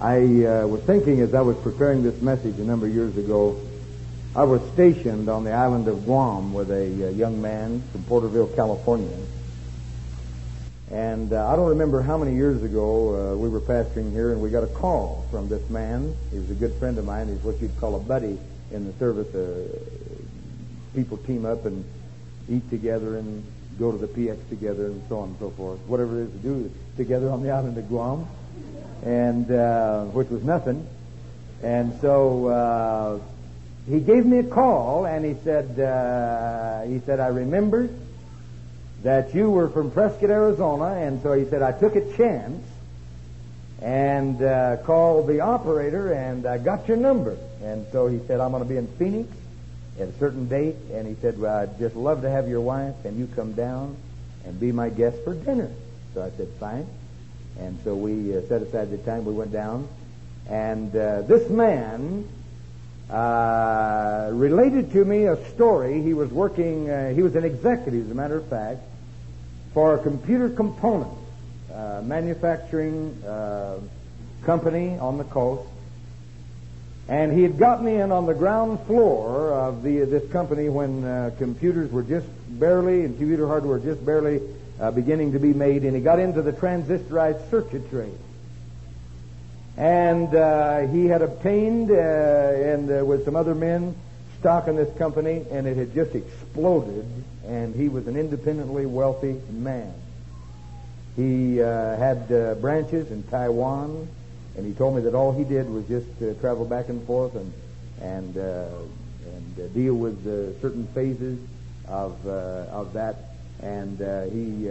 I uh, was thinking as I was preparing this message a number of years ago, I was stationed on the island of Guam with a, uh, young man from Porterville, California. And uh, I don't remember how many years ago uh, we were pastoring here, and we got a call from this man. He was a good friend of mine. He's what you'd call a buddy in the service. Uh, people team up and eat together and go to the PX together and so on and so forth. Whatever it is to do together on the island of Guam, and uh, which was nothing. And so uh, he gave me a call, and he said, uh, he said, I remembered that you were from Prescott, Arizona, and so he said, I took a chance and uh, called the operator and I got your number. And so he said, I'm going to be in Phoenix at a certain date, and he said, well, I'd just love to have your wife and you come down and be my guest for dinner. So I said, fine. And so we uh, set aside the time, we went down, and uh, this man uh, related to me a story. He was working, uh, he was an executive, as a matter of fact, for a computer component uh, manufacturing uh, company on the coast. And he had got me in on the ground floor of the, this company when computers were just barely, and computer hardware just barely uh, beginning to be made, and he got into the transistorized circuitry. And uh, he had obtained, uh, and uh, with some other men, stock in this company, and it had just exploded, and he was an independently wealthy man. He uh, had uh, branches in Taiwan, and he told me that all he did was just uh, travel back and forth and and and deal with certain phases of of that. And he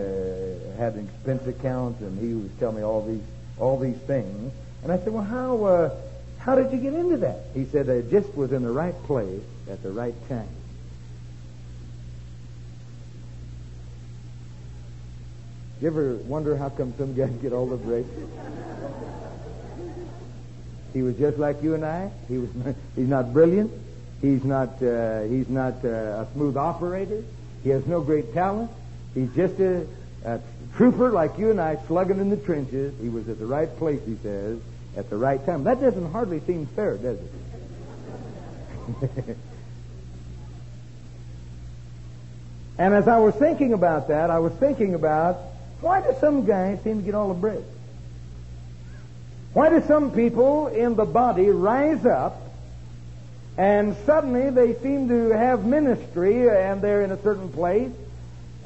had an expense account, and he was telling me all these all these things. And I said, well, how, uh, how did you get into that? He said, I just was in the right place at the right time. You ever wonder how come some guys get all the breaks? he was just like you and I. He was. Not, he's not brilliant. He's not. Uh, he's not uh, a smooth operator. He has no great talent. He's just a, a trooper like you and I, slugging in the trenches. He was at the right place. He says at the right time. That doesn't hardly seem fair, does it? and as I was thinking about that, I was thinking about why do some guys seem to get all the breaks? Why do some people in the body rise up and suddenly they seem to have ministry and they're in a certain place,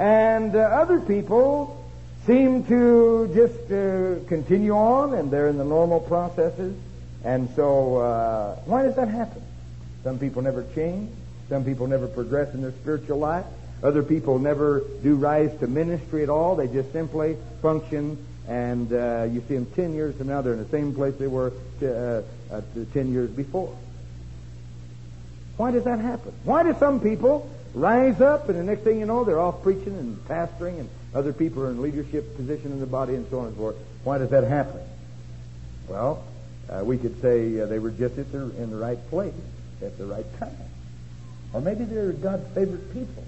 and uh, other people seem to just uh, continue on and they're in the normal processes. And so, uh, why does that happen? Some people never change. Some people never progress in their spiritual life. Other people never do rise to ministry at all. They just simply function, and uh, you see them 10 years from now, they're in the same place they were t- uh, uh, 10 years before. Why does that happen? Why do some people rise up, and the next thing you know, they're off preaching and pastoring and other people are in leadership position in the body and so on and so forth. Why does that happen? Well, uh, we could say uh, they were just the, in the right place at the right time. Or maybe they're God's favorite people.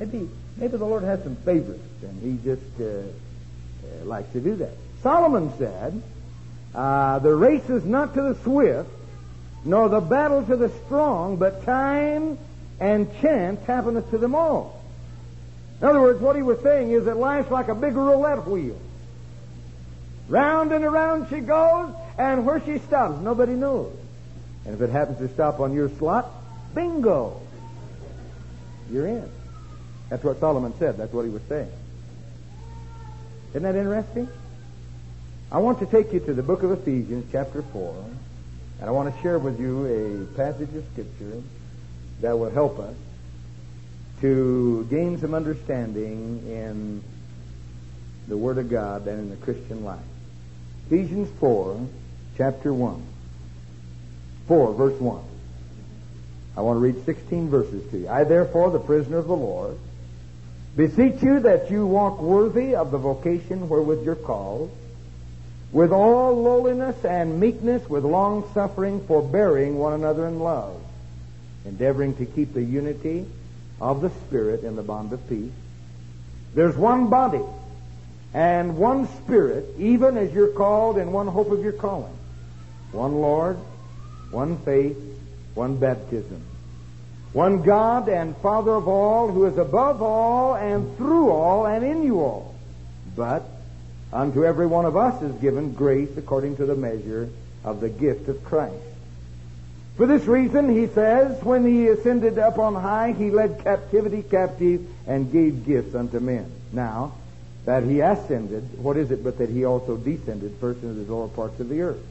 Maybe, maybe the Lord has some favorites and he just uh, uh likes to do that. Solomon said, uh, the race is not to the swift, nor the battle to the strong, but time and chance happeneth to them all. In other words, what he was saying is that life's like a big roulette wheel. Round and around she goes, and where she stops, nobody knows. And if it happens to stop on your slot, bingo! You're in. That's what Solomon said. That's what he was saying. Isn't that interesting? I want to take you to the book of Ephesians, chapter 4, and I want to share with you a passage of Scripture that will help us to gain some understanding in the Word of God and in the Christian life. Ephesians 4, chapter 1. 4, verse 1. I want to read 16 verses to you. I, therefore, the prisoner of the Lord, beseech you that you walk worthy of the vocation wherewith you're called, with all lowliness and meekness, with long suffering, forbearing one another in love, endeavoring to keep the unity of the Spirit in the bond of peace. There's one body and one Spirit, even as you're called in one hope of your calling. one Lord, one faith, one baptism. One God and Father of all, who is above all and through all and in you all. But unto every one of us is given grace according to the measure of the gift of Christ. For this reason, he says, when he ascended up on high, he led captivity captive and gave gifts unto men. Now, that he ascended, what is it but that he also descended first into the lower parts of the earth?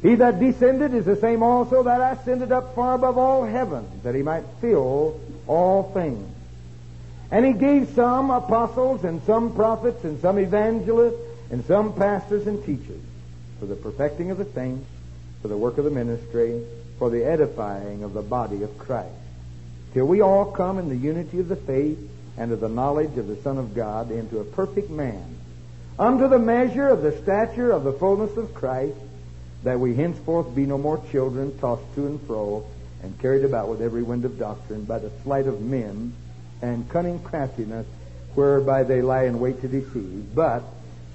He that descended is the same also that ascended up far above all heaven, that he might fill all things. And he gave some apostles, and some prophets, and some evangelists, and some pastors and teachers, for the perfecting of the saints, for the work of the ministry, for the edifying of the body of Christ, till we all come in the unity of the faith and of the knowledge of the Son of God into a perfect man, unto the measure of the stature of the fullness of Christ, that we henceforth be no more children tossed to and fro and carried about with every wind of doctrine by the sleight of men and cunning craftiness whereby they lie in wait to deceive, but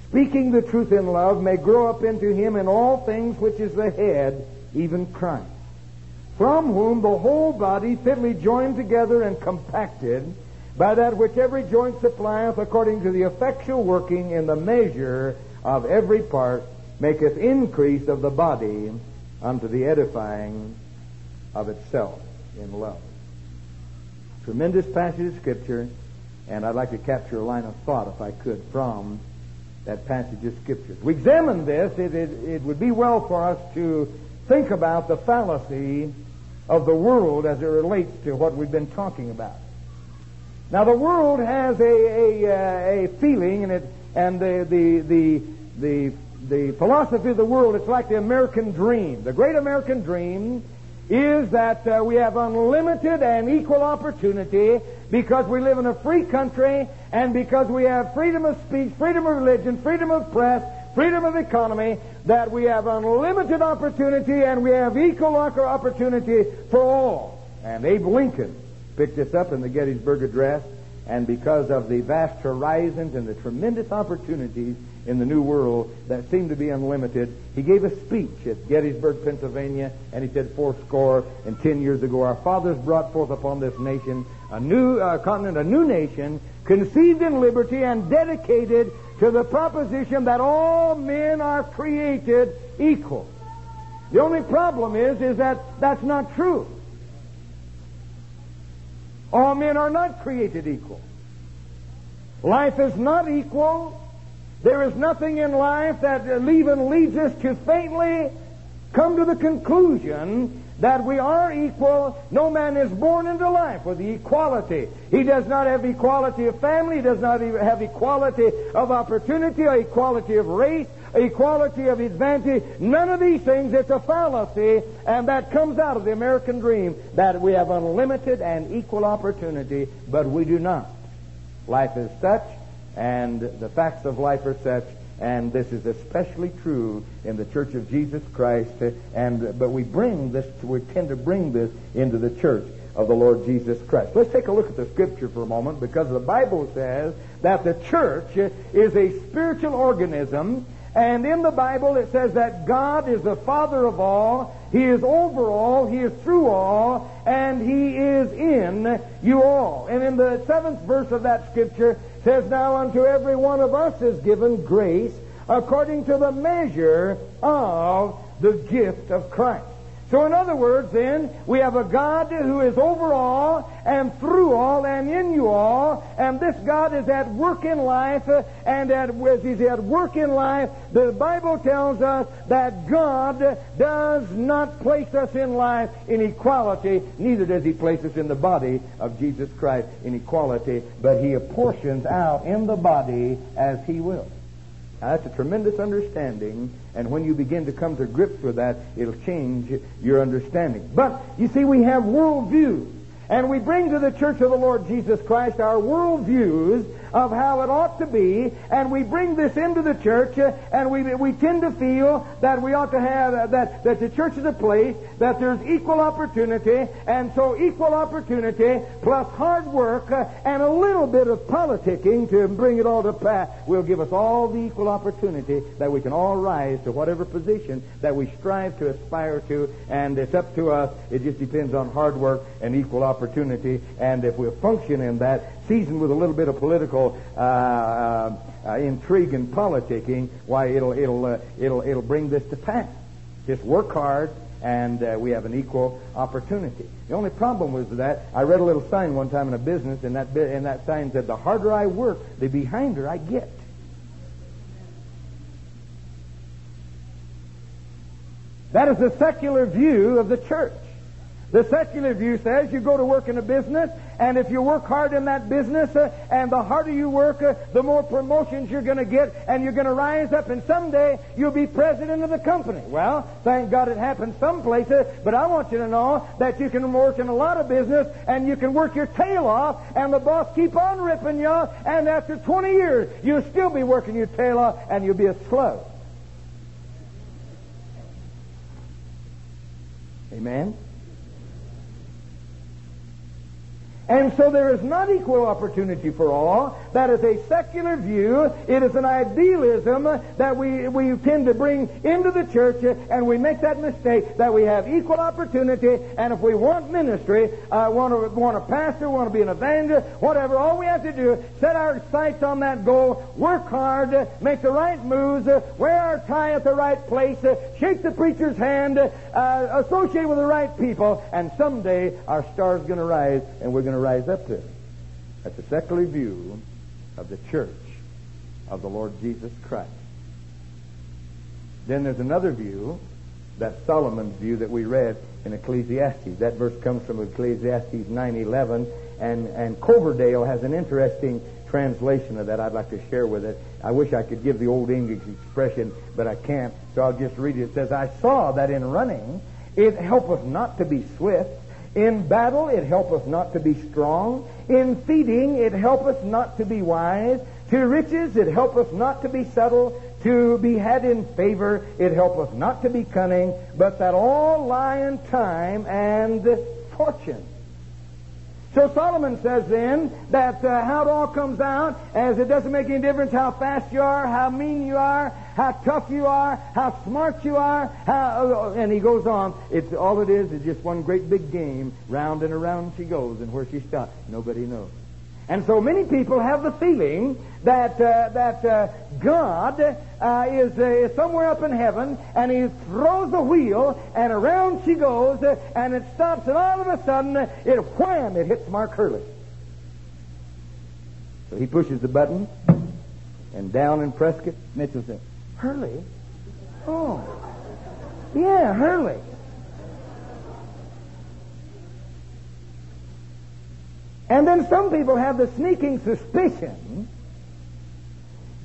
speaking the truth in love may grow up into him in all things which is the head, even Christ, from whom the whole body fitly joined together and compacted by that which every joint supplieth according to the effectual working in the measure of every part maketh increase of the body unto the edifying of itself in love. Tremendous passage of Scripture, and I'd like to capture a line of thought, if I could, from that passage of Scripture. If we examine this, it, it, it would be well for us to think about the fallacy of the world as it relates to what we've been talking about. Now, the world has a, a, uh, a feeling, and, it, and the, the, the, the the philosophy of the world, it's like the American dream. The great American dream is that uh, we have unlimited and equal opportunity because we live in a free country and because we have freedom of speech, freedom of religion, freedom of press, freedom of economy, that we have unlimited opportunity and we have equal opportunity for all. And Abe Lincoln picked this up in the Gettysburg Address, and because of the vast horizons and the tremendous opportunities in the New World that seemed to be unlimited. He gave a speech at Gettysburg, Pennsylvania, and he said, Four score and ten years ago, our fathers brought forth upon this nation a new uh, continent, a new nation, conceived in liberty and dedicated to the proposition that all men are created equal. The only problem is, is that that's not true. All men are not created equal. Life is not equal. There is nothing in life that even leads us to faintly come to the conclusion that we are equal. No man is born into life with equality. He does not have equality of family. He does not have equality of opportunity or equality of race, equality of advantage. None of these things. It's a fallacy, and that comes out of the American dream that we have unlimited and equal opportunity, but we do not. Life is such and the facts of life are such, and this is especially true in the Church of Jesus Christ. And but we bring this, we tend to bring this into the church of the Lord Jesus Christ. Let's take a look at the Scripture for a moment, because the Bible says that the church is a spiritual organism and in the Bible it says that God is the Father of all, He is over all, He is through all, and He is in you all. And in the seventh verse of that scripture says, Now unto every one of us is given grace according to the measure of the gift of Christ. So, in other words, then, we have a God who is over all and through all and in you all, and this God is at work in life, and at, as He's at work in life, the Bible tells us that God does not place us in life in equality, neither does He place us in the body of Jesus Christ in equality, but He apportions out in the body as He will. That's a tremendous understanding, and when you begin to come to grips with that, it'll change your understanding. But, you see, we have worldviews. And we bring to the church of the Lord Jesus Christ our worldviews of how it ought to be, and we bring this into the church, uh, and we, we tend to feel that we ought to have, uh, that, that the church is a place that there's equal opportunity, and so equal opportunity plus hard work uh, and a little bit of politicking to bring it all to pass will give us all the equal opportunity that we can all rise to whatever position that we strive to aspire to, and it's up to us. It just depends on hard work and equal opportunity, and if we function in that, seasoned with a little bit of political uh, uh, uh, intrigue and politicking, why it'll it'll uh, it'll it'll bring this to pass. Just work hard, and uh, we have an equal opportunity. The only problem was that I read a little sign one time in a business, and that and that sign said, "The harder I work, the behinder I get." That is the secular view of the church. The secular view says you go to work in a business, and if you work hard in that business, uh, and the harder you work, uh, the more promotions you're going to get, and you're going to rise up, and someday you'll be president of the company. Well, thank God it happens some places, but I want you to know that you can work in a lot of business, and you can work your tail off, and the boss keep on ripping you, off, and after 20 years, you'll still be working your tail off, and you'll be a slug. Amen? And so there is not equal opportunity for all. That is a secular view. It is an idealism that we, we tend to bring into the church, and we make that mistake that we have equal opportunity, and if we want ministry, uh, want, to, want a pastor, want to be an evangelist, whatever, all we have to do is set our sights on that goal, work hard, make the right moves, wear our tie at the right place, shake the preacher's hand, uh, associate with the right people, and someday our star's going to rise, and we're going going to rise up to. it. That's a secular view of the church of the Lord Jesus Christ. Then there's another view, that Solomon's view that we read in Ecclesiastes. That verse comes from Ecclesiastes 9:11, and and Coverdale has an interesting translation of that I'd like to share with it. I wish I could give the old English expression, but I can't, so I'll just read it. It says, I saw that in running it helpeth not to be swift, in battle, it helpeth not to be strong. In feeding, it helpeth not to be wise. To riches, it helpeth not to be subtle. To be had in favor, it helpeth not to be cunning, but that all lie in time and fortune. So Solomon says then that uh, how it all comes out, as it doesn't make any difference how fast you are, how mean you are, how tough you are, how smart you are, how, uh, and he goes on. It's all it is is just one great big game. Round and around she goes, and where she stops, nobody knows. And so many people have the feeling that uh, that uh, God uh, is, uh, somewhere up in heaven, and He throws the wheel, and around she goes, uh, and it stops, and all of a sudden, it wham! It hits Mark Hurley. So he pushes the button, and down in Prescott, Mitchell says, "Hurley, oh, yeah, Hurley." And then some people have the sneaking suspicion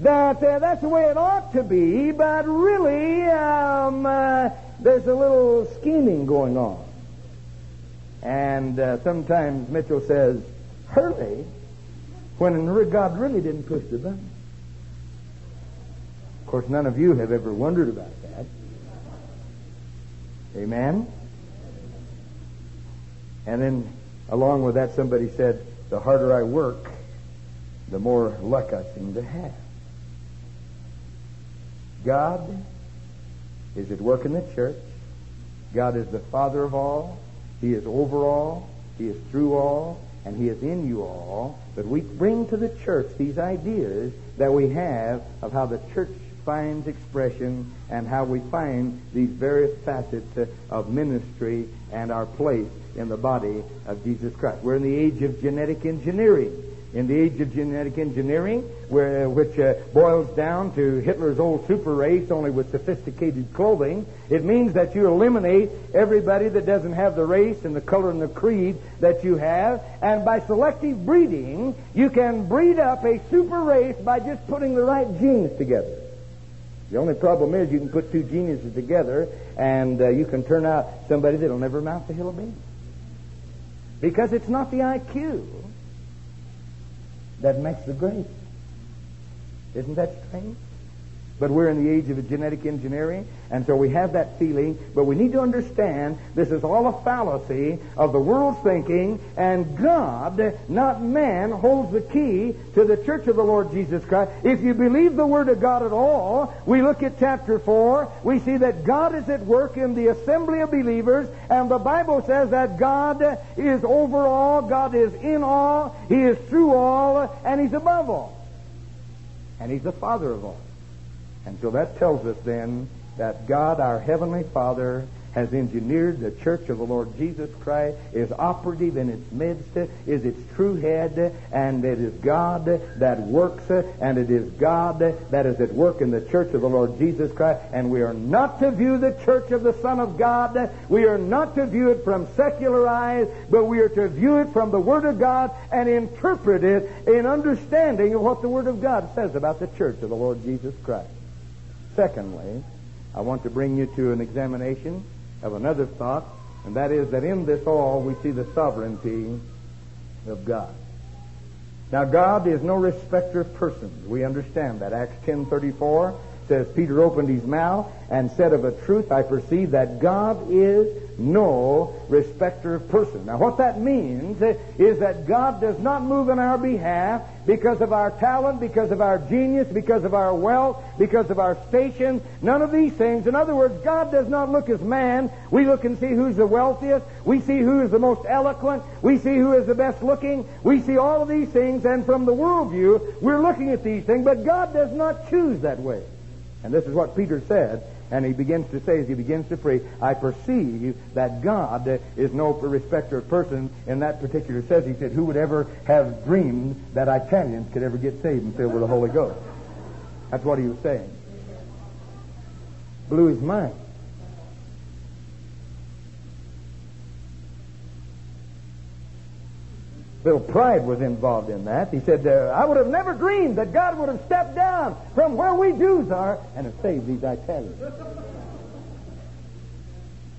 that uh, that's the way it ought to be, but really um, uh, there's a little scheming going on. And uh, sometimes Mitchell says, Hurley, when God really didn't push the button. Course, none of you have ever wondered about that. Amen? And then, along with that, somebody said, the harder I work, the more luck I seem to have. God is at work in the church. God is the Father of all. He is over all. He is through all. And He is in you all. But we bring to the church these ideas that we have of how the church finds expression and how we find these various facets of ministry and our place in the body of Jesus Christ. We're in the age of genetic engineering in the age of genetic engineering, where, which uh, boils down to Hitler's old super race, only with sophisticated clothing. It means that you eliminate everybody that doesn't have the race and the color and the creed that you have, and by selective breeding, you can breed up a super race by just putting the right genes together. The only problem is you can put two geniuses together, and uh, you can turn out somebody that'll never mount the hill of beans. Because it's not the IQ that makes the great. Isn't that strange? But we're in the age of genetic engineering, and so we have that feeling. But we need to understand this is all a fallacy of the world's thinking, and God, not man, holds the key to the church of the Lord Jesus Christ. If you believe the Word of God at all, we look at chapter 4, we see that God is at work in the assembly of believers, and the Bible says that God is over all, God is in all, He is through all, and He's above all. And He's the Father of all. And so that tells us then that God, our Heavenly Father, has engineered the church of the Lord Jesus Christ, is operative in its midst, is its true head, and it is God that works, and it is God that is at work in the church of the Lord Jesus Christ. And we are not to view the church of the Son of God, we are not to view it from secular eyes, but we are to view it from the Word of God and interpret it in understanding of what the Word of God says about the church of the Lord Jesus Christ. Secondly, I want to bring you to an examination of another thought, and that is that in this all we see the sovereignty of God. Now, God is no respecter of persons. We understand that. Acts 10.34 says, Peter opened his mouth and said of a truth, I perceive that God is no respecter of person. Now, what that means is that God does not move in our behalf because of our talent, because of our genius, because of our wealth, because of our station, none of these things. In other words, God does not look as man. We look and see who's the wealthiest. We see who is the most eloquent. We see who is the best looking. We see all of these things, and from the worldview, we're looking at these things, but God does not choose that way. And this is what Peter said and he begins to say, as he begins to pray, I perceive that God is no respecter of persons. In that particular says, he said, who would ever have dreamed that Italians could ever get saved and filled with the Holy Ghost? That's what he was saying. Blew his mind. Little pride was involved in that. He said, uh, I would have never dreamed that God would have stepped down from where we Jews are and have saved these Italians.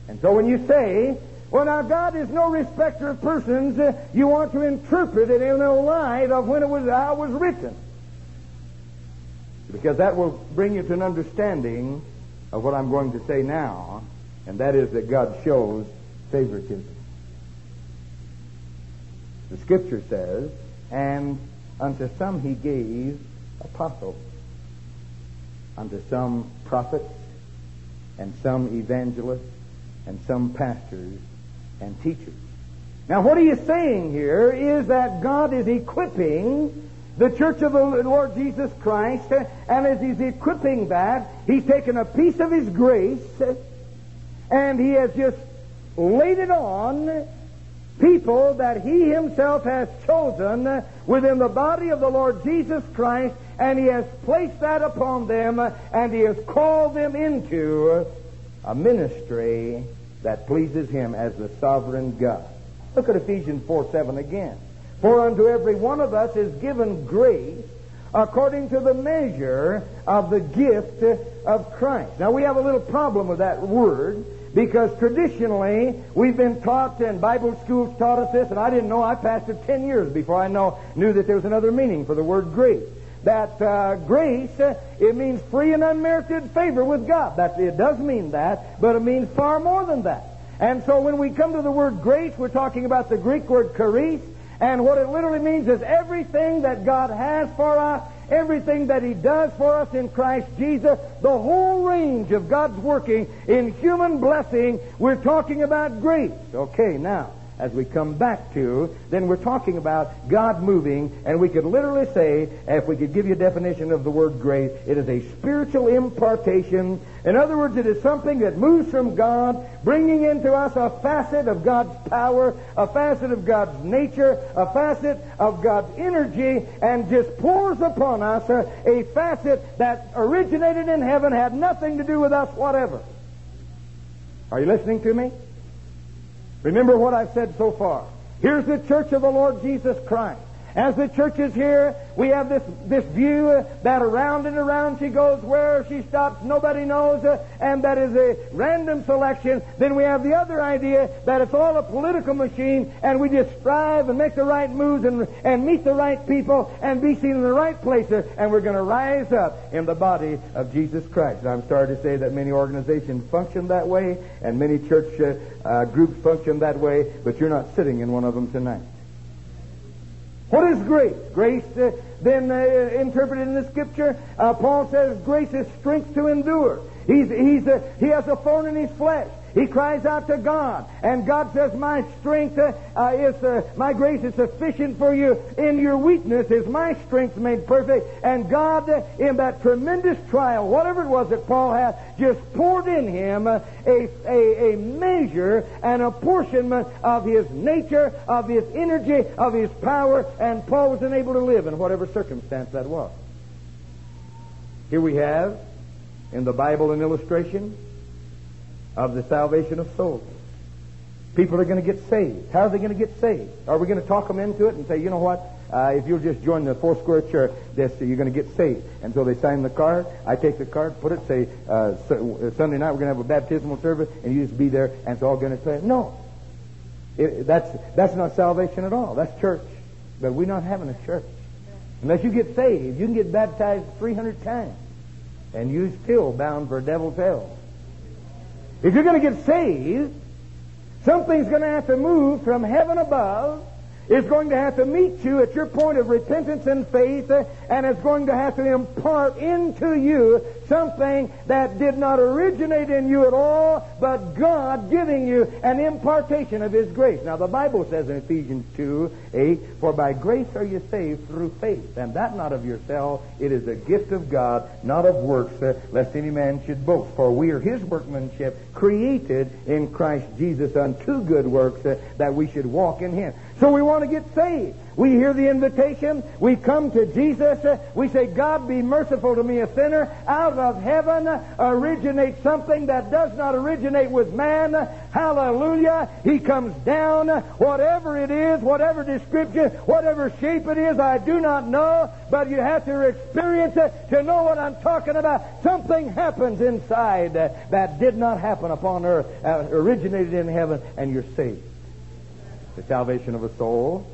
and so when you say, well, now God is no respecter of persons, uh, you want to interpret it in a light of when it was how it was written. Because that will bring you to an understanding of what I'm going to say now, and that is that God shows favoritism. The scripture says, and unto some he gave apostles, unto some prophets, and some evangelists, and some pastors and teachers. Now, what he is saying here is that God is equipping the church of the Lord Jesus Christ, and as he's equipping that, he's taken a piece of his grace and he has just laid it on people that he himself has chosen within the body of the Lord Jesus Christ, and he has placed that upon them, and he has called them into a ministry that pleases him as the sovereign God. Look at Ephesians 4 7 again. For unto every one of us is given grace according to the measure of the gift of Christ. Now we have a little problem with that word because traditionally, we've been taught, and Bible schools taught us this, and I didn't know. I pastored 10 years before I know, knew that there was another meaning for the word grace. That uh, grace, uh, it means free and unmerited favor with God. That It does mean that, but it means far more than that. And so when we come to the word grace, we're talking about the Greek word charis, and what it literally means is everything that God has for us everything that He does for us in Christ Jesus, the whole range of God's working in human blessing, we're talking about grace. Okay, now, as we come back to, then we're talking about God moving, and we could literally say, if we could give you a definition of the word grace, it is a spiritual impartation. In other words, it is something that moves from God, bringing into us a facet of God's power, a facet of God's nature, a facet of God's energy, and just pours upon us a, a facet that originated in heaven, had nothing to do with us whatever. Are you listening to me? Remember what I've said so far. Here's the church of the Lord Jesus Christ. As the church is here, we have this, this view that around and around she goes, where she stops, nobody knows, uh, and that is a random selection. Then we have the other idea that it's all a political machine, and we just strive and make the right moves and, and meet the right people and be seen in the right places, and we're going to rise up in the body of Jesus Christ. And I'm sorry to say that many organizations function that way, and many church uh, uh, groups function that way, but you're not sitting in one of them tonight. What is grace? Grace, uh, then uh, interpreted in the scripture, uh, Paul says grace is strength to endure. He's, he's a, he has a thorn in his flesh. He cries out to God, and God says, "My strength uh, uh, is, uh, my grace is sufficient for you. In your weakness is my strength made perfect." And God, uh, in that tremendous trial, whatever it was that Paul had, just poured in him uh, a, a, a measure, an apportionment of his nature, of his energy, of his power, and Paul was unable to live in whatever circumstance that was. Here we have in the Bible an illustration of the salvation of souls. People are going to get saved. How are they going to get saved? Are we going to talk them into it and say, you know what? Uh, if you'll just join the Four Square Church, this you're going to get saved. And so they sign the card. I take the card, put it, say uh, uh Sunday night we're going to have a baptismal service, and you just be there, and it's all going to say no. It, that's that's not salvation at all. That's church, but we're not having a church. Unless you get saved, you can get baptized 300 times, and you're still bound for devil's hell. If you're going to get saved, something's going to have to move from heaven above is going to have to meet you at your point of repentance and faith, uh, and is going to have to impart into you something that did not originate in you at all, but God giving you an impartation of His grace. Now, the Bible says in Ephesians 2 8, For by grace are you saved through faith, and that not of yourself, it is a gift of God, not of works, uh, lest any man should boast. For we are His workmanship, created in Christ Jesus unto good works, uh, that we should walk in Him. So we want to get saved. We hear the invitation. We come to Jesus. We say, God, be merciful to me, a sinner. Out of heaven originates something that does not originate with man. Hallelujah. He comes down. Whatever it is, whatever description, whatever shape it is, I do not know. But you have to experience it to know what I'm talking about. Something happens inside that did not happen upon earth, uh, originated in heaven, and you're saved. The salvation of a soul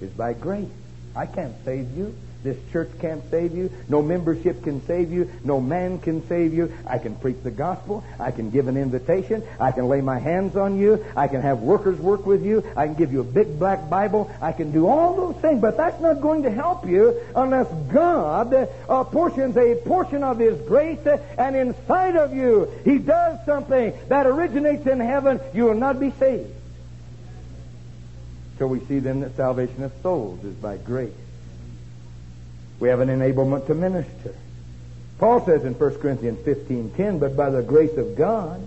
is by grace. I can't save you. This church can't save you. No membership can save you. No man can save you. I can preach the gospel. I can give an invitation. I can lay my hands on you. I can have workers work with you. I can give you a big black Bible. I can do all those things, but that's not going to help you unless God uh, portions a portion of His grace uh, and inside of you He does something that originates in heaven. You will not be saved. So we see then that salvation of souls is by grace. We have an enablement to minister. Paul says in 1 Corinthians 15:10, but by the grace of God,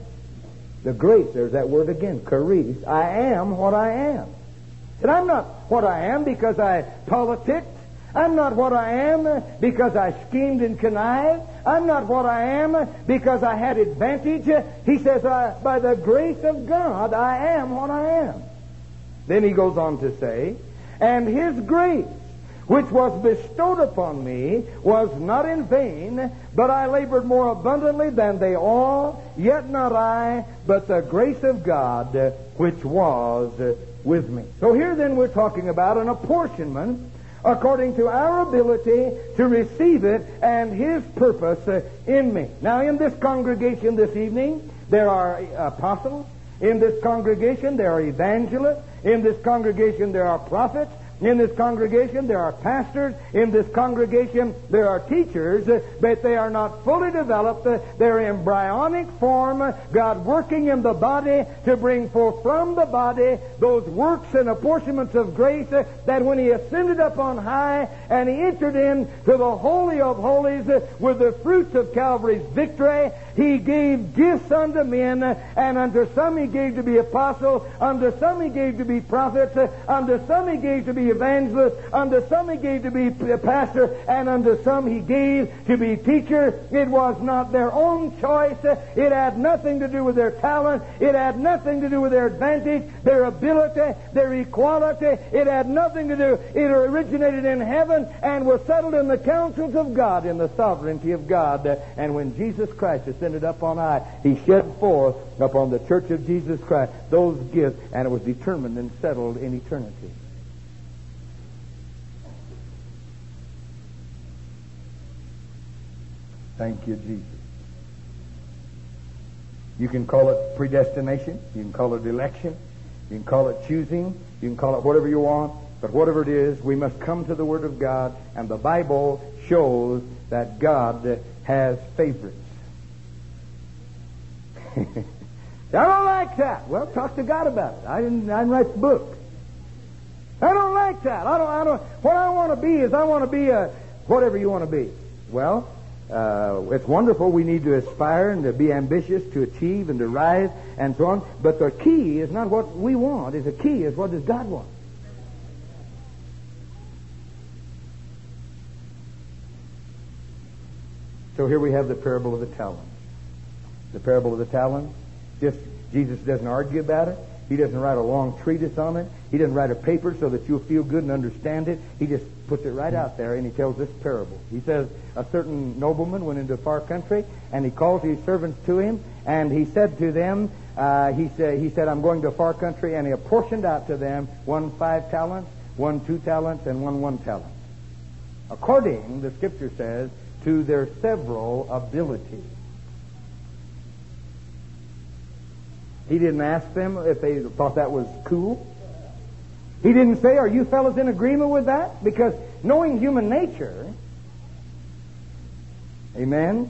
the grace, there's that word again, charis, I am what I am. And I'm not what I am because I politicked. I'm not what I am because I schemed and connived. I'm not what I am because I had advantage. He says, by the grace of God, I am what I am. Then he goes on to say, And his grace, which was bestowed upon me, was not in vain, but I labored more abundantly than they all, yet not I, but the grace of God which was with me. So here then we're talking about an apportionment according to our ability to receive it and His purpose in me. Now, in this congregation this evening, there are apostles. In this congregation, there are evangelists. In this congregation, there are prophets. In this congregation, there are pastors. In this congregation, there are teachers, but they are not fully developed. They're embryonic form, God working in the body to bring forth from the body those works and apportionments of grace that when He ascended up on high and He entered into the Holy of Holies with the fruits of Calvary's victory, He gave gifts unto men, and unto some he gave to be apostles, unto some he gave to be prophets, unto some he gave to be evangelists, unto some he gave to be pastor, and unto some he gave to be teacher. It was not their own choice. It had nothing to do with their talent. It had nothing to do with their advantage, their ability, their equality. It had nothing to do. It originated in heaven and was settled in the counsels of God, in the sovereignty of God. And when Jesus Christ up on high, he shed forth upon the church of Jesus Christ those gifts, and it was determined and settled in eternity. Thank you, Jesus. You can call it predestination. You can call it election. You can call it choosing. You can call it whatever you want. But whatever it is, we must come to the Word of God, and the Bible shows that God has favorites. I don't like that. Well, talk to God about it. I didn't, I didn't write the book. I don't like that. I don't, I don't, what I want to be is I want to be a, whatever you want to be. Well, uh, it's wonderful. We need to aspire and to be ambitious, to achieve and to rise and so on. But the key is not what we want. Is the key is what does God want? So here we have the parable of the talents. The parable of the talents. Just Jesus doesn't argue about it. He doesn't write a long treatise on it. He doesn't write a paper so that you'll feel good and understand it. He just puts it right out there and he tells this parable. He says, A certain nobleman went into a far country and he called his servants to him and he said to them, uh, he, said, he said, I'm going to a far country and he apportioned out to them one five talents, one two talents, and one one talent. According, the scripture says, to their several abilities. He didn't ask them if they thought that was cool. He didn't say, Are you fellows in agreement with that? Because knowing human nature, amen,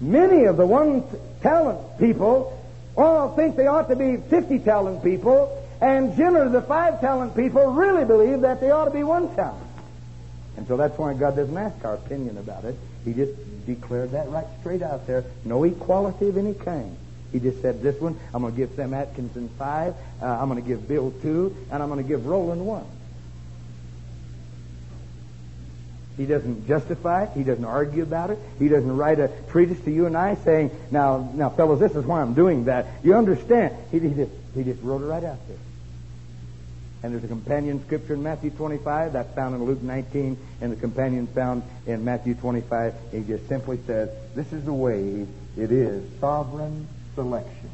many of the one talent people all think they ought to be 50 talent people, and generally the five talent people really believe that they ought to be one talent. And so that's why God doesn't ask our opinion about it. He just declared that right straight out there. No equality of any kind. He just said, this one, I'm going to give Sam Atkinson five, uh, I'm going to give Bill two, and I'm going to give Roland one. He doesn't justify it. He doesn't argue about it. He doesn't write a treatise to you and I saying, now, now, fellows, this is why I'm doing that. You understand? He, he, just, he just wrote it right out there. And there's a companion scripture in Matthew 25. That's found in Luke 19, and the companion found in Matthew 25. He just simply says, This is the way it is sovereign selection.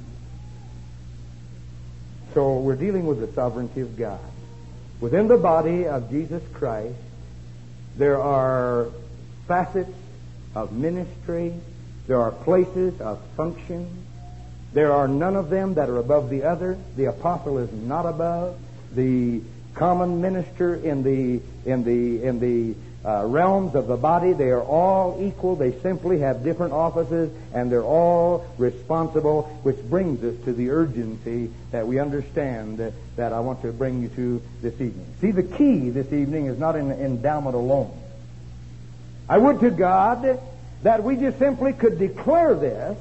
So we're dealing with the sovereignty of God. Within the body of Jesus Christ, there are facets of ministry, there are places of function. There are none of them that are above the other. The apostle is not above. The common minister in the in the in the uh, realms of the body. They are all equal. They simply have different offices, and they're all responsible, which brings us to the urgency that we understand that, that I want to bring you to this evening. See, the key this evening is not in endowment alone. I would to God that we just simply could declare this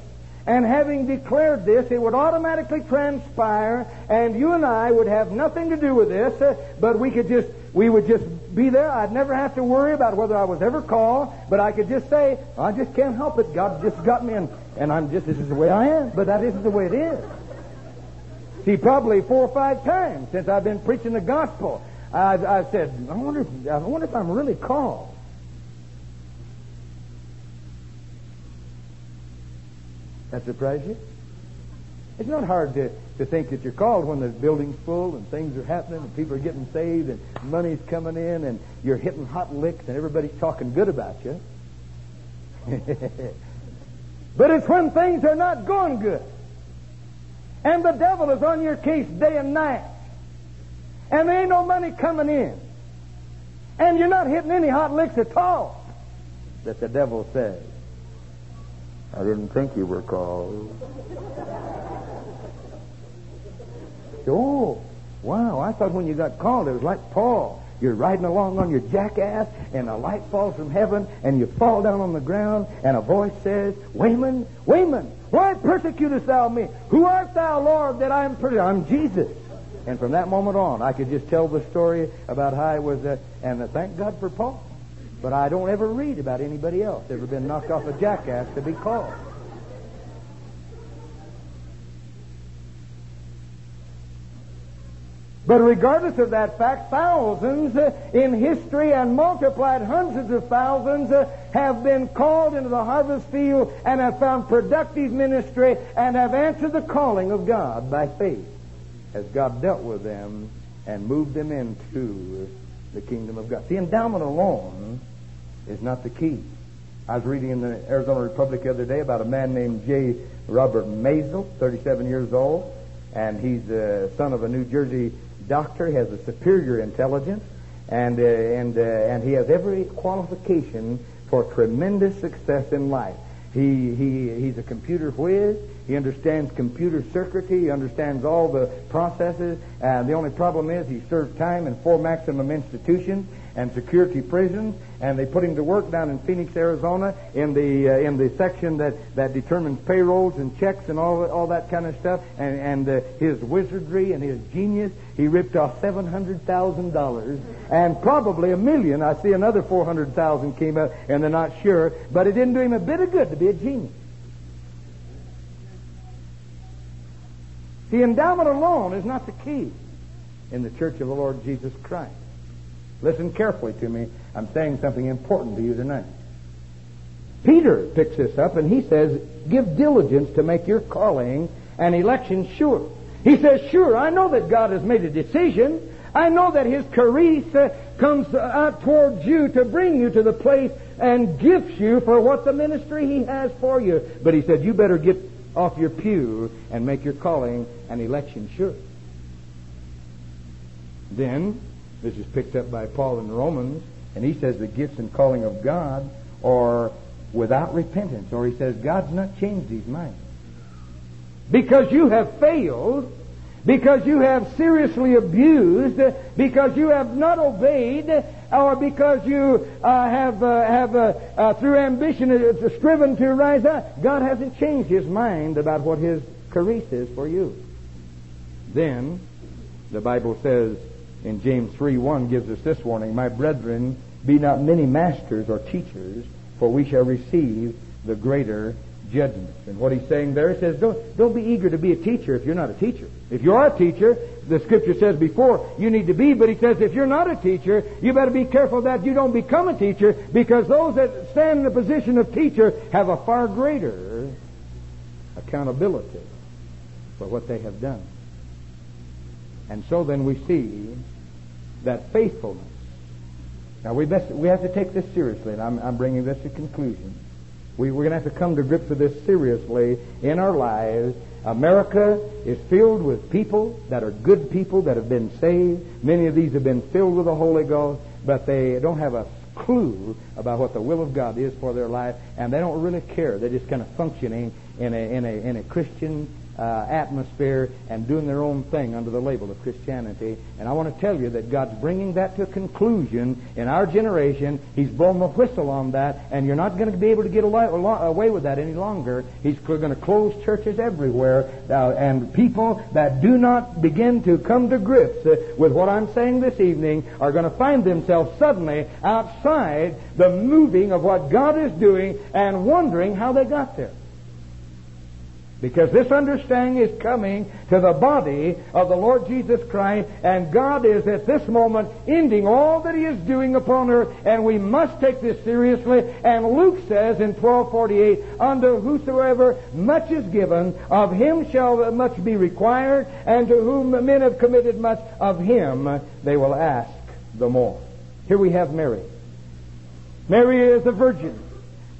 and having declared this, it would automatically transpire, and you and I would have nothing to do with this, but we could just, we would just be there. I'd never have to worry about whether I was ever called, but I could just say, I just can't help it. God just got me, and, and I'm just, this is the way I am. But that isn't the way it is. See, probably four or five times since I've been preaching the gospel, I've, I've said, I wonder, if, I wonder if I'm really called. That surprise you? It's not hard to, to think that you're called when the building's full and things are happening and people are getting saved and money's coming in and you're hitting hot licks and everybody's talking good about you. but it's when things are not going good. And the devil is on your case day and night. And there ain't no money coming in. And you're not hitting any hot licks at all. That the devil says, I didn't think you were called. oh, wow. I thought when you got called, it was like Paul. you're riding along on your jackass, and a light falls from heaven, and you fall down on the ground, and a voice says, Wayman, Wayman, why persecutest thou me? Who art thou, Lord, that I am persecuted? I'm Jesus. And from that moment on, I could just tell the story about how I was, uh, and uh, thank God for Paul. But I don't ever read about anybody else ever been knocked off a jackass to be called. But regardless of that fact, thousands uh, in history and multiplied hundreds of thousands uh, have been called into the harvest field and have found productive ministry and have answered the calling of God by faith as God dealt with them and moved them into the kingdom of God. The endowment alone is not the key. I was reading in the Arizona Republic the other day about a man named J. Robert Maisel, 37 years old, and he's the son of a New Jersey doctor. Has a superior intelligence, and uh, and uh, and he has every qualification for tremendous success in life. He he he's a computer whiz. He understands computer circuitry. He understands all the processes. And the only problem is he served time in four maximum institutions and security prisons, and they put him to work down in Phoenix, Arizona, in the uh, in the section that, that determines payrolls and checks and all all that kind of stuff. And and uh, his wizardry and his genius, he ripped off seven hundred thousand dollars and probably a million. I see another four hundred thousand came out, and they're not sure, but it didn't do him a bit of good to be a genius. The endowment alone is not the key in the church of the Lord Jesus Christ. Listen carefully to me. I'm saying something important to you tonight. Peter picks this up and he says, Give diligence to make your calling and election sure. He says, Sure, I know that God has made a decision. I know that His charis uh, comes out towards you to bring you to the place and gifts you for what the ministry He has for you. But He said, You better get off your pew and make your calling and election sure. Then this is picked up by Paul in Romans, and he says the gifts and calling of God are without repentance, or he says God's not changed his mind. Because you have failed, because you have seriously abused, because you have not obeyed, or because you uh, have, uh, have uh, uh through ambition, uh, striven to rise up, God hasn't changed his mind about what his charis is for you. Then, the Bible says, in James 3 1 gives us this warning My brethren, be not many masters or teachers, for we shall receive the greater judgment. And what he's saying there, he says, don't, don't be eager to be a teacher if you're not a teacher. If you are a teacher, the scripture says before, you need to be, but he says if you're not a teacher, you better be careful that you don't become a teacher, because those that stand in the position of teacher have a far greater accountability for what they have done. And so then we see that faithfulness. Now we best we have to take this seriously, and I'm, I'm bringing this to conclusion. We, we're going to have to come to grips with this seriously in our lives. America is filled with people that are good people that have been saved. Many of these have been filled with the Holy Ghost, but they don't have a clue about what the will of God is for their life, and they don't really care. They're just kind of functioning in a, in a, in a Christian uh, atmosphere and doing their own thing under the label of Christianity. And I want to tell you that God's bringing that to a conclusion in our generation. He's blown the whistle on that, and you're not going to be able to get away with that any longer. He's going to close churches everywhere, uh, and people that do not begin to come to grips uh, with what I'm saying this evening are going to find themselves suddenly outside the moving of what God is doing and wondering how they got there. Because this understanding is coming to the body of the Lord Jesus Christ, and God is at this moment ending all that He is doing upon earth, and we must take this seriously. And Luke says in 1248, Unto whosoever much is given, of him shall much be required, and to whom men have committed much, of him they will ask the more. Here we have Mary. Mary is a virgin.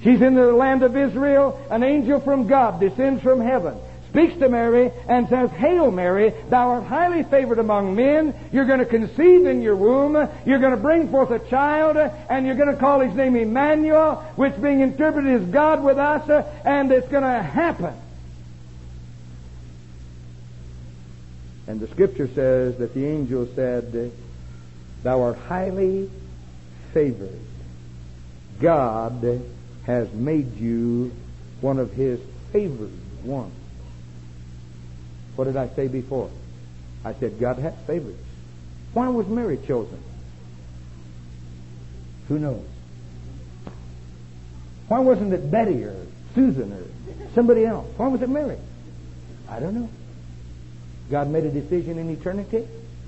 She's in the land of Israel. An angel from God descends from heaven, speaks to Mary, and says, Hail Mary, thou art highly favored among men. You're going to conceive in your womb. You're going to bring forth a child, and you're going to call his name Emmanuel, which being interpreted is God with us, and it's going to happen. And the scripture says that the angel said, thou art highly favored. God has made you one of his favored ones. What did I say before? I said God has favorites. Why was Mary chosen? Who knows? Why wasn't it Betty or Susan or somebody else? Why was it Mary? I don't know. God made a decision in eternity.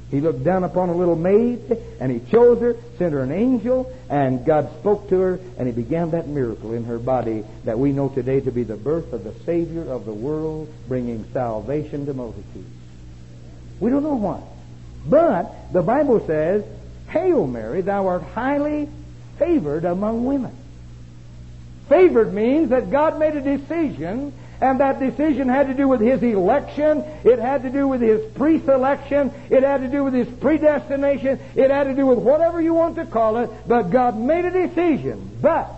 He looked down upon a little maid and he chose her, sent her an angel, and God spoke to her and he began that miracle in her body that we know today to be the birth of the Savior of the world, bringing salvation to multitudes. We don't know why. But the Bible says, Hail Mary, thou art highly favored among women. Favored means that God made a decision, and that decision had to do with His election, it had to do with His pre-selection, it had to do with His predestination, it had to do with whatever you want to call it, but God made a decision. But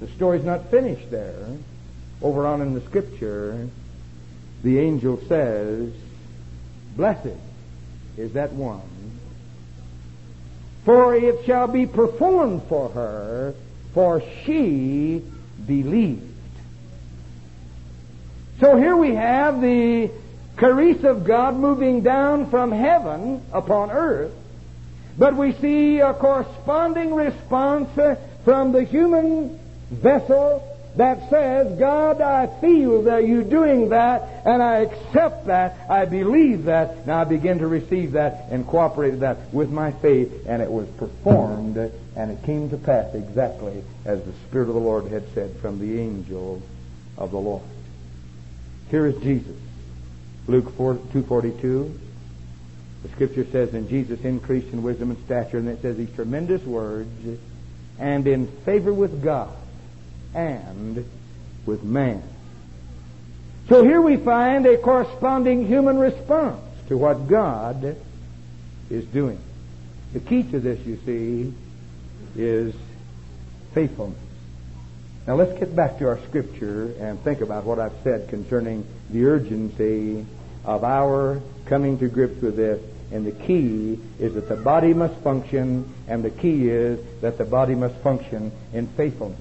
the story's not finished there. Over on in the Scripture, the angel says, Blessed is that one, for it shall be performed for her for she believed. So here we have the charis of God moving down from heaven upon earth, but we see a corresponding response uh, from the human vessel that says, God, I feel that you're doing that, and I accept that, I believe that, now I begin to receive that and cooperate that with my faith, and it was performed, and it came to pass exactly as the Spirit of the Lord had said from the angel of the Lord. Here is Jesus. Luke 4, 2.42. The Scripture says, And Jesus increased in wisdom and stature, and it says these tremendous words, and in favor with God and with man. So here we find a corresponding human response to what God is doing. The key to this, you see, is faithfulness. Now let's get back to our scripture and think about what I've said concerning the urgency of our coming to grips with this. And the key is that the body must function, and the key is that the body must function in faithfulness.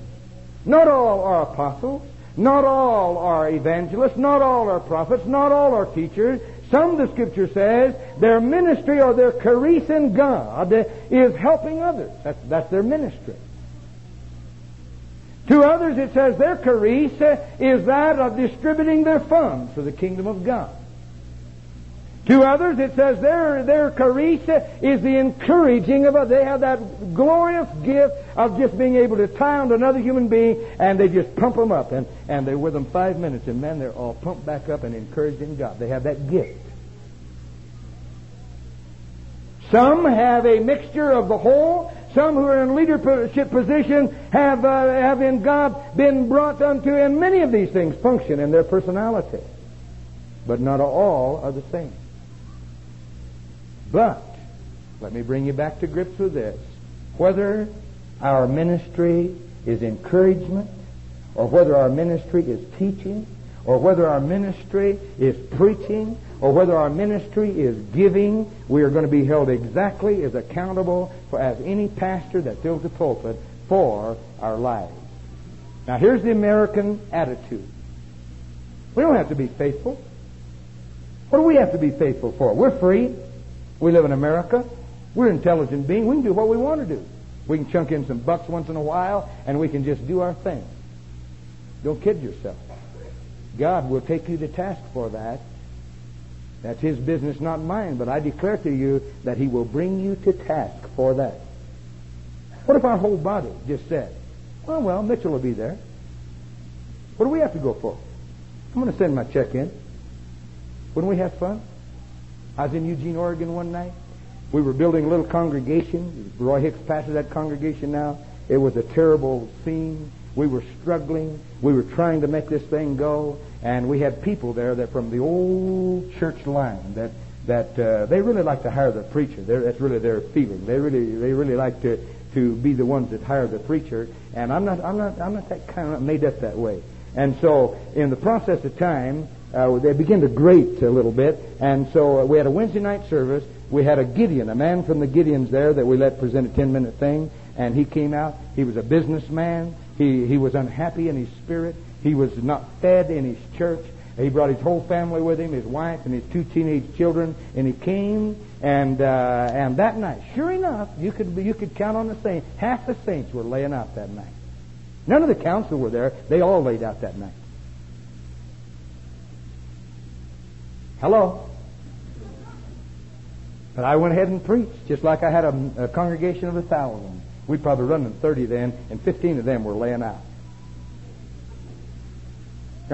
Not all are apostles. Not all are evangelists. Not all are prophets. Not all are teachers. Some, the Scripture says, their ministry or their charis in God is helping others. That's, that's their ministry. To others, it says their charis is that of distributing their funds for the kingdom of God. To others, it says their, their charis is the encouraging of others. They have that glorious gift of just being able to tie on to another human being and they just pump them up. And, and they're with them five minutes and then they're all pumped back up and encouraged in God. They have that gift. Some have a mixture of the whole. Some who are in leadership position have, uh, have in God been brought unto, and many of these things function in their personality. But not all are the same. But, let me bring you back to grips with this. Whether our ministry is encouragement, or whether our ministry is teaching, or whether our ministry is preaching, or whether our ministry is giving, we are going to be held exactly as accountable for, as any pastor that fills a pulpit for our lives. Now here's the American attitude. We don't have to be faithful. What do we have to be faithful for? We're free. We live in America. We're intelligent beings. We can do what we want to do. We can chunk in some bucks once in a while, and we can just do our thing. Don't kid yourself. God will take you to task for that. That's His business, not mine. But I declare to you that He will bring you to task for that. What if our whole body just said, "Well, well, Mitchell will be there. What do we have to go for? I'm going to send my check in. Wouldn't we have fun? I was in Eugene, Oregon one night. We were building a little congregation. Roy Hicks pastors that congregation now. It was a terrible scene. We were struggling. We were trying to make this thing go, and we had people there that from the old church line that that uh, they really like to hire the preacher. They're, that's really their feeling. They really they really like to to be the ones that hire the preacher. And I'm not I'm not I'm not that kind of made up that way. And so in the process of time, uh, they begin to grate a little bit. And so uh, we had a Wednesday night service. We had a Gideon, a man from the Gideons there that we let present a 10 minute thing. And he came out. He was a businessman. He, he was unhappy in his spirit. He was not fed in his church. He brought his whole family with him, his wife and his two teenage children, and he came. And uh, and that night, sure enough, you could you could count on the saints. Half the saints were laying out that night. None of the council were there. They all laid out that night. Hello. But I went ahead and preached, just like I had a, a congregation of a thousand. We'd probably run running 30 then, and 15 of them were laying out.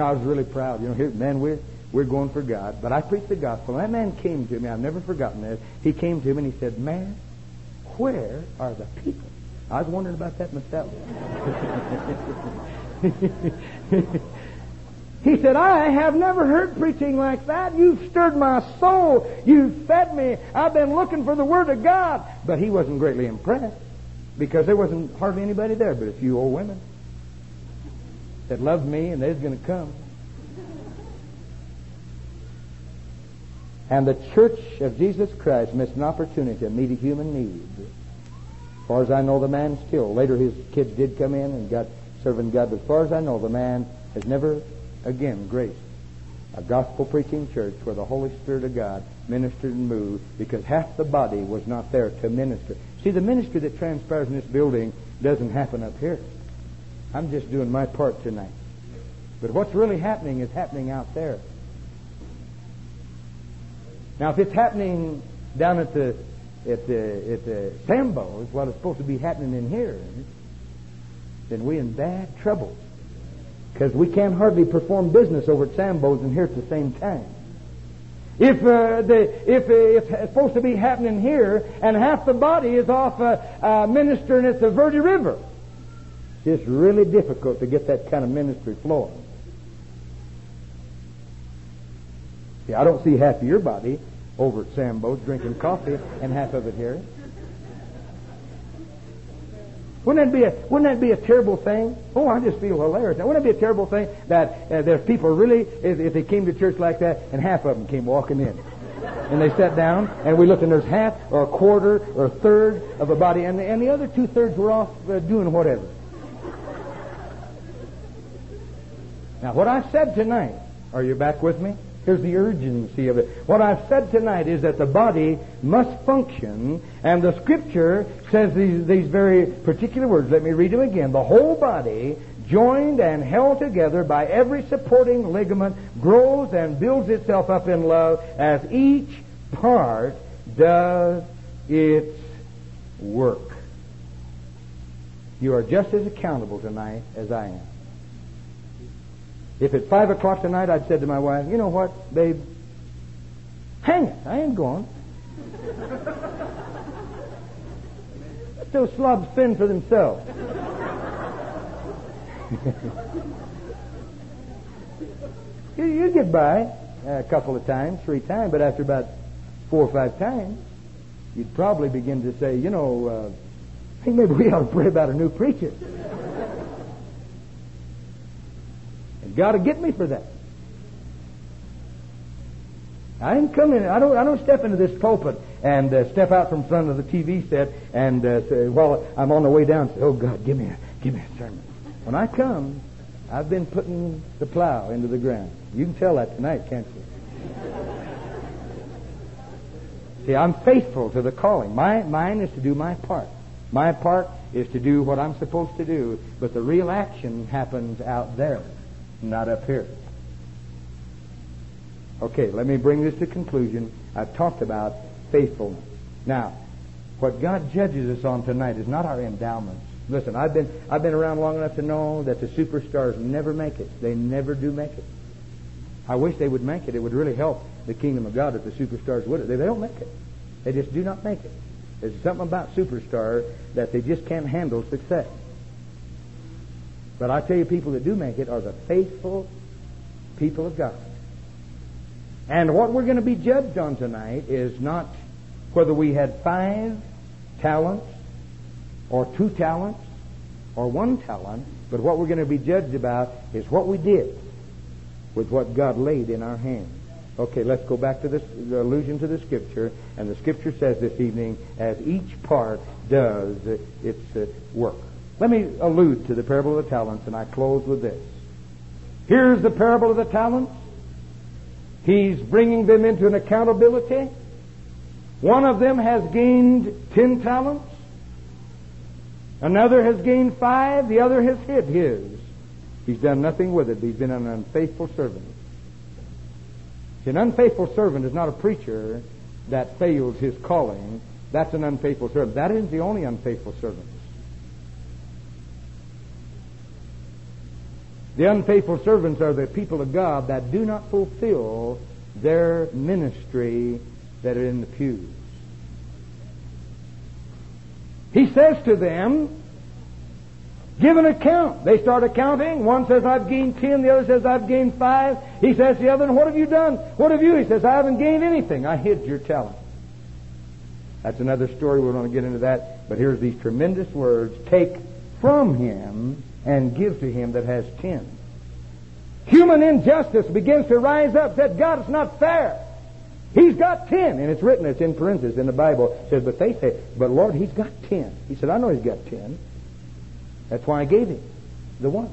I was really proud. You know, here, man, we're, we're going for God. But I preached the gospel. And that man came to me. I've never forgotten that. He came to me and he said, Man, where are the people? I was wondering about that myself. he said, I have never heard preaching like that. You've stirred my soul. You've fed me. I've been looking for the Word of God. But he wasn't greatly impressed because there wasn't hardly anybody there but a few old women that loved me and they're going to come. And the church of Jesus Christ missed an opportunity to meet a human need. As far as I know, the man still. Later, his kids did come in and got serving God. But as far as I know, the man has never again graced a gospel preaching church where the Holy Spirit of God ministered and moved because half the body was not there to minister. See, the ministry that transpires in this building doesn't happen up here. I'm just doing my part tonight. But what's really happening is happening out there. Now, if it's happening down at the at the at the Sambo's, what is supposed to be happening in here, then we're in bad trouble because we can't hardly perform business over at Sambo's and here at the same time. If uh, the if, uh, it's supposed to be happening here and half the body is off uh, uh ministering at the Verde River, it's really difficult to get that kind of ministry flowing. See, I don't see half of your body over at Sambo's drinking coffee and half of it here. Wouldn't that be a Wouldn't that be a terrible thing? Oh, I just feel hilarious. Now, wouldn't it be a terrible thing that uh, there's people really, if, if they came to church like that, and half of them came walking in, and they sat down, and we looked, and there's half or a quarter or a third of a body, and the, and the other two thirds were off uh, doing whatever. Now, what I said tonight, are you back with me? Here's the urgency of it. What I've said tonight is that the body must function, and the Scripture says these, these very particular words. Let me read them again. The whole body, joined and held together by every supporting ligament, grows and builds itself up in love as each part does its work. You are just as accountable tonight as I am. If at 5 o'clock tonight I'd said to my wife, you know what, babe, hang it, I ain't going. Let those slobs fend for themselves. you, you get by a couple of times, three times, but after about four or five times, you'd probably begin to say, you know, uh, think maybe we ought to pray about a new preacher. God to get me for that. I didn't come in. I don't. I don't step into this pulpit and uh, step out from front of the TV set and uh, say, while I'm on the way down, say, "Oh God, give me a give me a sermon." When I come, I've been putting the plow into the ground. You can tell that tonight, can't you? See, I'm faithful to the calling. My mine is to do my part. My part is to do what I'm supposed to do, but the real action happens out there not up here. Okay, let me bring this to conclusion. I've talked about faithfulness. Now, what God judges us on tonight is not our endowments. Listen, I've been I've been around long enough to know that the superstars never make it. They never do make it. I wish they would make it. It would really help the kingdom of God if the superstars would. They, they don't make it. They just do not make it. There's something about superstar that they just can't handle success. But I tell you, people that do make it are the faithful people of God. And what we're going to be judged on tonight is not whether we had five talents or two talents or one talent, but what we're going to be judged about is what we did with what God laid in our hands. Okay, let's go back to this allusion to the Scripture. And the Scripture says this evening, as each part does its uh, work. Let me allude to the parable of the talents, and I close with this. Here's the parable of the talents. He's bringing them into an accountability. One of them has gained ten talents. Another has gained five. The other has hid his. He's done nothing with it. He's been an unfaithful servant. See, an unfaithful servant is not a preacher that fails his calling. That's an unfaithful servant. That isn't the only unfaithful servant. The unfaithful servants are the people of God that do not fulfill their ministry that are in the pews. He says to them, Give an account. They start accounting. One says, I've gained ten. The other says, I've gained five. He says to the other, What have you done? What have you? He says, I haven't gained anything. I hid your talent. That's another story. We don't want to get into that. But here's these tremendous words Take from him and give to him that has ten. Human injustice begins to rise up. That God is not fair. He's got ten. And it's written, it's in parentheses in the Bible. It says, But they say, But Lord, he's got ten. He said, I know he's got ten. That's why I gave him the one.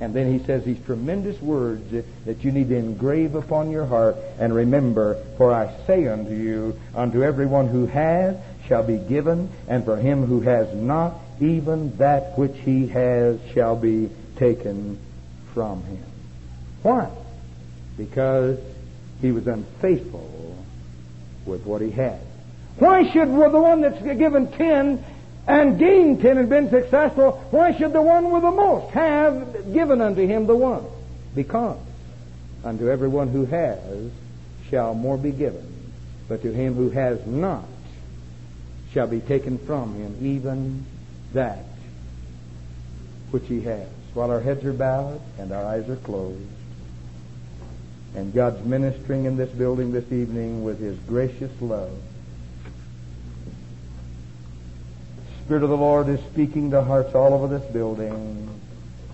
And then he says these tremendous words that you need to engrave upon your heart and remember, for I say unto you, unto everyone who has shall be given, and for him who has not, even that which he has shall be taken from him. Why? Because he was unfaithful with what he had. Why should well, the one that's given ten and gained ten and been successful, why should the one with the most have given unto him the one? Because unto everyone who has shall more be given, but to him who has not shall be taken from him even that which he has. While our heads are bowed and our eyes are closed, and God's ministering in this building this evening with his gracious love. The Spirit of the Lord is speaking to hearts all over this building.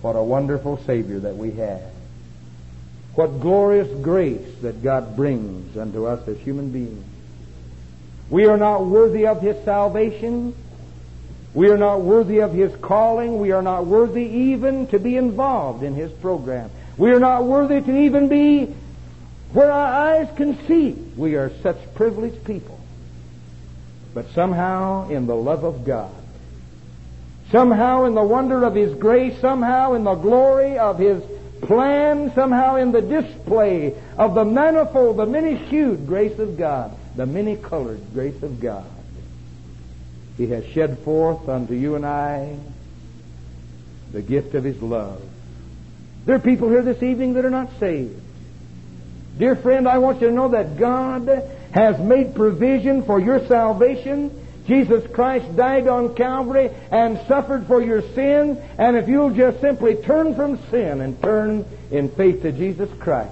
What a wonderful Savior that we have. What glorious grace that God brings unto us as human beings. We are not worthy of His salvation. We are not worthy of His calling. We are not worthy even to be involved in His program. We are not worthy to even be where our eyes can see. We are such privileged people. But somehow, in the love of God, somehow in the wonder of His grace, somehow in the glory of His plan, somehow in the display of the manifold, the many-hued grace of God, the many-colored grace of God. He has shed forth unto you and I the gift of His love. There are people here this evening that are not saved. Dear friend, I want you to know that God has made provision for your salvation. Jesus Christ died on Calvary and suffered for your sin. And if you'll just simply turn from sin and turn in faith to Jesus Christ,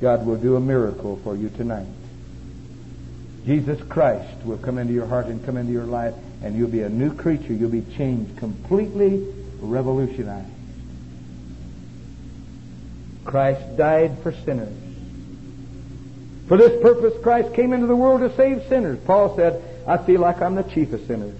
God will do a miracle for you tonight. Jesus Christ will come into your heart and come into your life, and you'll be a new creature. You'll be changed, completely revolutionized. Christ died for sinners. For this purpose, Christ came into the world to save sinners. Paul said, I feel like I'm the chief of sinners.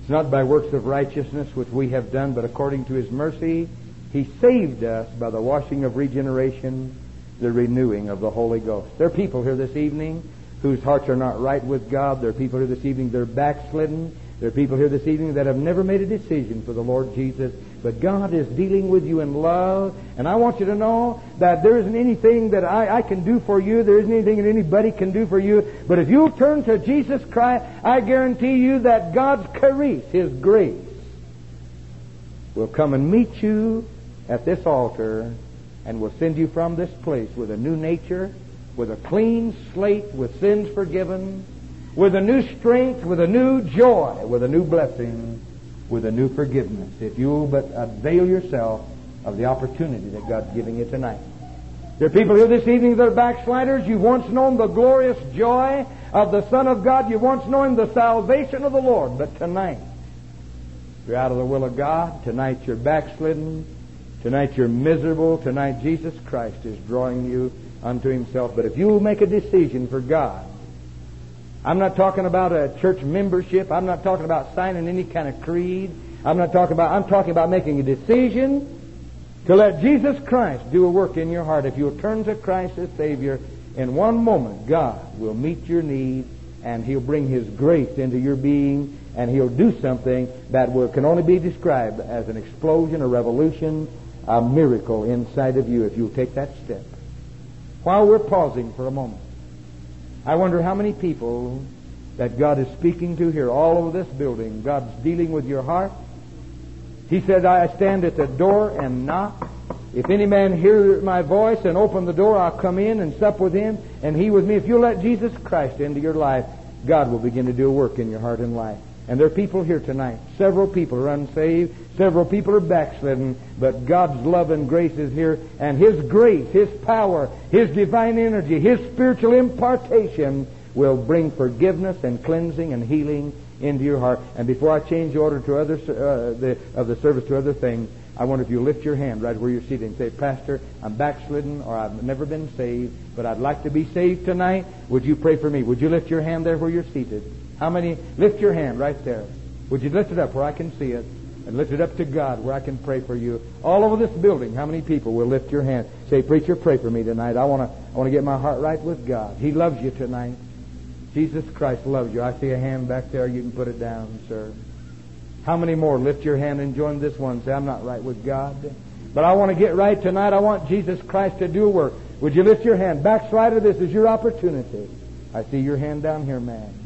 It's not by works of righteousness which we have done, but according to his mercy, he saved us by the washing of regeneration, the renewing of the Holy Ghost. There are people here this evening whose hearts are not right with God. There are people here this evening that are backslidden. There are people here this evening that have never made a decision for the Lord Jesus, but God is dealing with you in love, and I want you to know that there isn't anything that I, I can do for you, there isn't anything that anybody can do for you, but if you'll turn to Jesus Christ, I guarantee you that God's charis, His grace, will come and meet you at this altar and will send you from this place with a new nature, with a clean slate, with sins forgiven, with a new strength, with a new joy, with a new blessing, with a new forgiveness, if you'll but avail yourself of the opportunity that God's giving you tonight. There are people here this evening that are backsliders. You've once known the glorious joy of the Son of God. You've once known the salvation of the Lord. But tonight, You're out of the will of God. Tonight you're backslidden. Tonight you're miserable. Tonight Jesus Christ is drawing you unto Himself. But if you make a decision for God, I'm not talking about a church membership. I'm not talking about signing any kind of creed. I'm not talking about, I'm talking about making a decision to let Jesus Christ do a work in your heart. If you'll turn to Christ as Savior, in one moment, God will meet your need and He'll bring His grace into your being and He'll do something that will, can only be described as an explosion, a revolution, a miracle inside of you if you'll take that step. While we're pausing for a moment, I wonder how many people that God is speaking to here all over this building. God's dealing with your heart. He said, I stand at the door and knock. If any man hear my voice and open the door, I'll come in and sup with him and he with me. If you'll let Jesus Christ into your life, God will begin to do a work in your heart and life. And there are people here tonight. Several people are unsaved. Several people are backslidden. But God's love and grace is here. And His grace, His power, His divine energy, His spiritual impartation will bring forgiveness and cleansing and healing into your heart. And before I change the order to other, uh, the, of the service to other things, I wonder if you lift your hand right where you're seated and say, Pastor, I'm backslidden or I've never been saved, but I'd like to be saved tonight. Would you pray for me? Would you lift your hand there where you're seated? How many? Lift your hand right there. Would you lift it up where I can see it? And lift it up to God where I can pray for you. All over this building, how many people will lift your hand? Say, Preacher, pray for me tonight. I want to I want to get my heart right with God. He loves you tonight. Jesus Christ loves you. I see a hand back there. You can put it down, sir. How many more lift your hand and join this one? Say, I'm not right with God. But I want to get right tonight. I want Jesus Christ to do a work. Would you lift your hand? Backslider, this is your opportunity. I see your hand down here, man.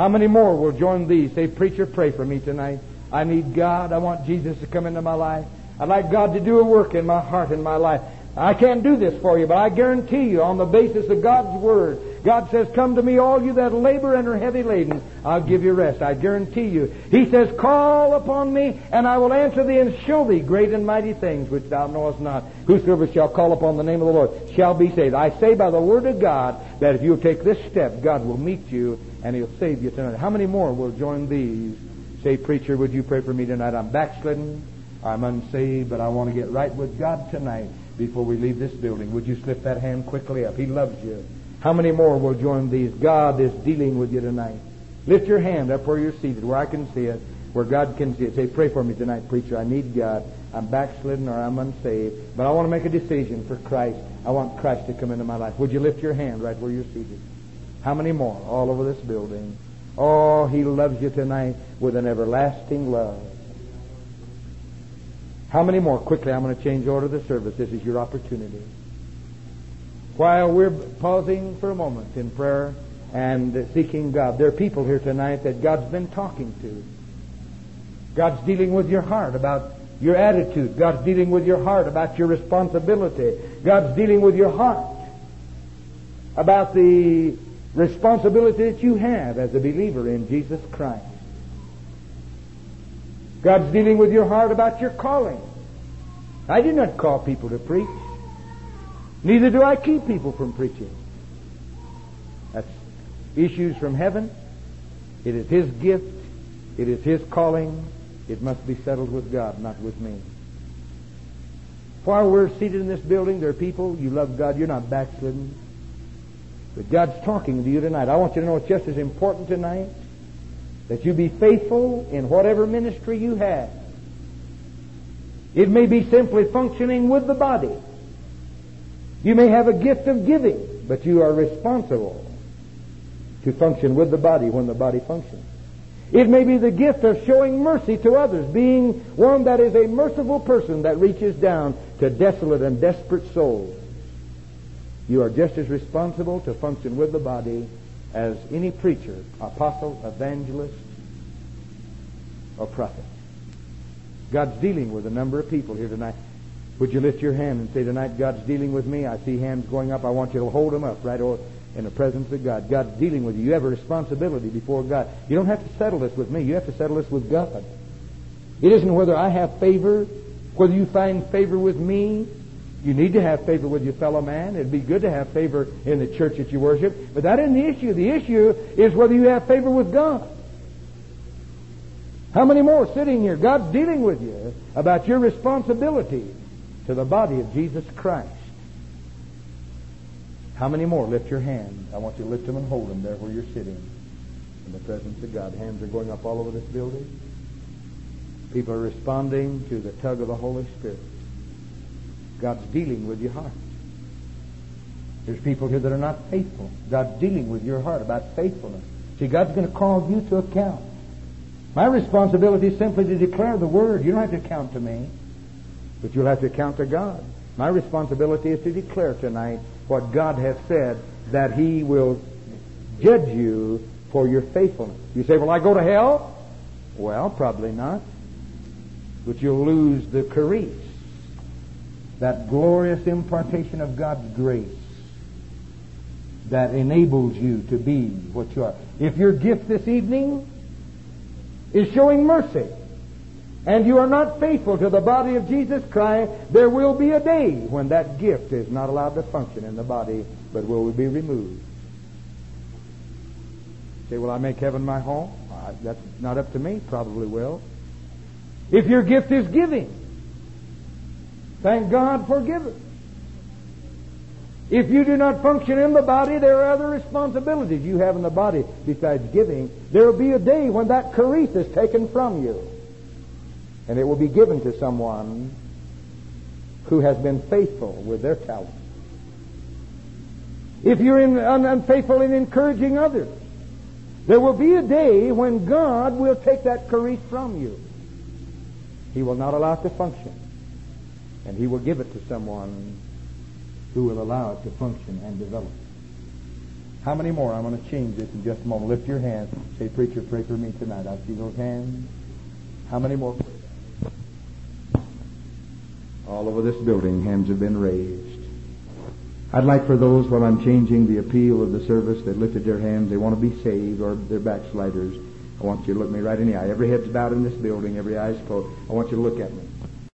How many more will join these? Say, Preacher, pray for me tonight. I need God. I want Jesus to come into my life. I'd like God to do a work in my heart and my life. I can't do this for you, but I guarantee you, on the basis of God's Word, God says, Come to me, all you that labor and are heavy laden. I'll give you rest. I guarantee you. He says, Call upon me, and I will answer thee and show thee great and mighty things which thou knowest not. Whosoever shall call upon the name of the Lord shall be saved. I say by the Word of God that if you'll take this step, God will meet you and He'll save you tonight. How many more will join these? Say, Preacher, would you pray for me tonight? I'm backslidden. I'm unsaved, but I want to get right with God tonight before we leave this building. Would you slip that hand quickly up? He loves you. How many more will join these? God is dealing with you tonight. Lift your hand up where you're seated, where I can see it, where God can see it. Say, pray for me tonight, preacher. I need God. I'm backslidden or I'm unsaved, but I want to make a decision for Christ. I want Christ to come into my life. Would you lift your hand right where you're seated? How many more all over this building? Oh, He loves you tonight with an everlasting love. How many more? Quickly, I'm going to change order of the service. This is your opportunity. While we're pausing for a moment in prayer and seeking God, there are people here tonight that God's been talking to. God's dealing with your heart about your attitude. God's dealing with your heart about your responsibility. God's dealing with your heart about the responsibility that you have as a believer in Jesus Christ. God's dealing with your heart about your calling. I do not call people to preach. Neither do I keep people from preaching. That's issues from heaven. It is His gift. It is His calling. It must be settled with God, not with me. While we're seated in this building, there are people, you love God, you're not backslidden. But God's talking to you tonight. I want you to know it's just as important tonight that you be faithful in whatever ministry you have. It may be simply functioning with the body. You may have a gift of giving, but you are responsible to function with the body when the body functions. It may be the gift of showing mercy to others, being one that is a merciful person that reaches down to desolate and desperate souls. You are just as responsible to function with the body as any preacher, apostle, evangelist, or prophet. God's dealing with a number of people here tonight. Would you lift your hand and say, Tonight, God's dealing with me? I see hands going up. I want you to hold them up right in the presence of God. God's dealing with you. You have a responsibility before God. You don't have to settle this with me. You have to settle this with God. It isn't whether I have favor, whether you find favor with me, you need to have favor with your fellow man. It'd be good to have favor in the church that you worship. But that isn't the issue. The issue is whether you have favor with God. How many more sitting here? God's dealing with you about your responsibility to the body of Jesus Christ. How many more? Lift your hand. I want you to lift them and hold them there where you're sitting in the presence of God. Hands are going up all over this building. People are responding to the tug of the Holy Spirit. God's dealing with your heart. There's people here that are not faithful. God's dealing with your heart about faithfulness. See, God's going to call you to account. My responsibility is simply to declare the word. You don't have to account to me, but you'll have to account to God. My responsibility is to declare tonight what God has said that He will judge you for your faithfulness. You say, Will I go to hell? Well, probably not. But you'll lose the charis, that glorious impartation of God's grace that enables you to be what you are. If your gift this evening is showing mercy, and you are not faithful to the body of Jesus Christ, there will be a day when that gift is not allowed to function in the body, but will be removed. Say, will I make heaven my home? Uh, that's not up to me. Probably will. If your gift is giving, thank God for giving. If you do not function in the body, there are other responsibilities you have in the body besides giving. There will be a day when that charis is taken from you. And it will be given to someone who has been faithful with their talent. If you're in, un, unfaithful in encouraging others, there will be a day when God will take that charis from you. He will not allow it to function. And He will give it to someone who will allow it to function and develop. How many more? I'm going to change this in just a moment. Lift your hands. Say, Preacher, pray for me tonight. I see those hands. How many more? All over this building, hands have been raised. I'd like for those, while I'm changing the appeal of the service, that lifted their hands, they want to be saved or they're backsliders. I want you to look me right in the eye. Every head's bowed in this building, every eye's closed. I want you to look at me.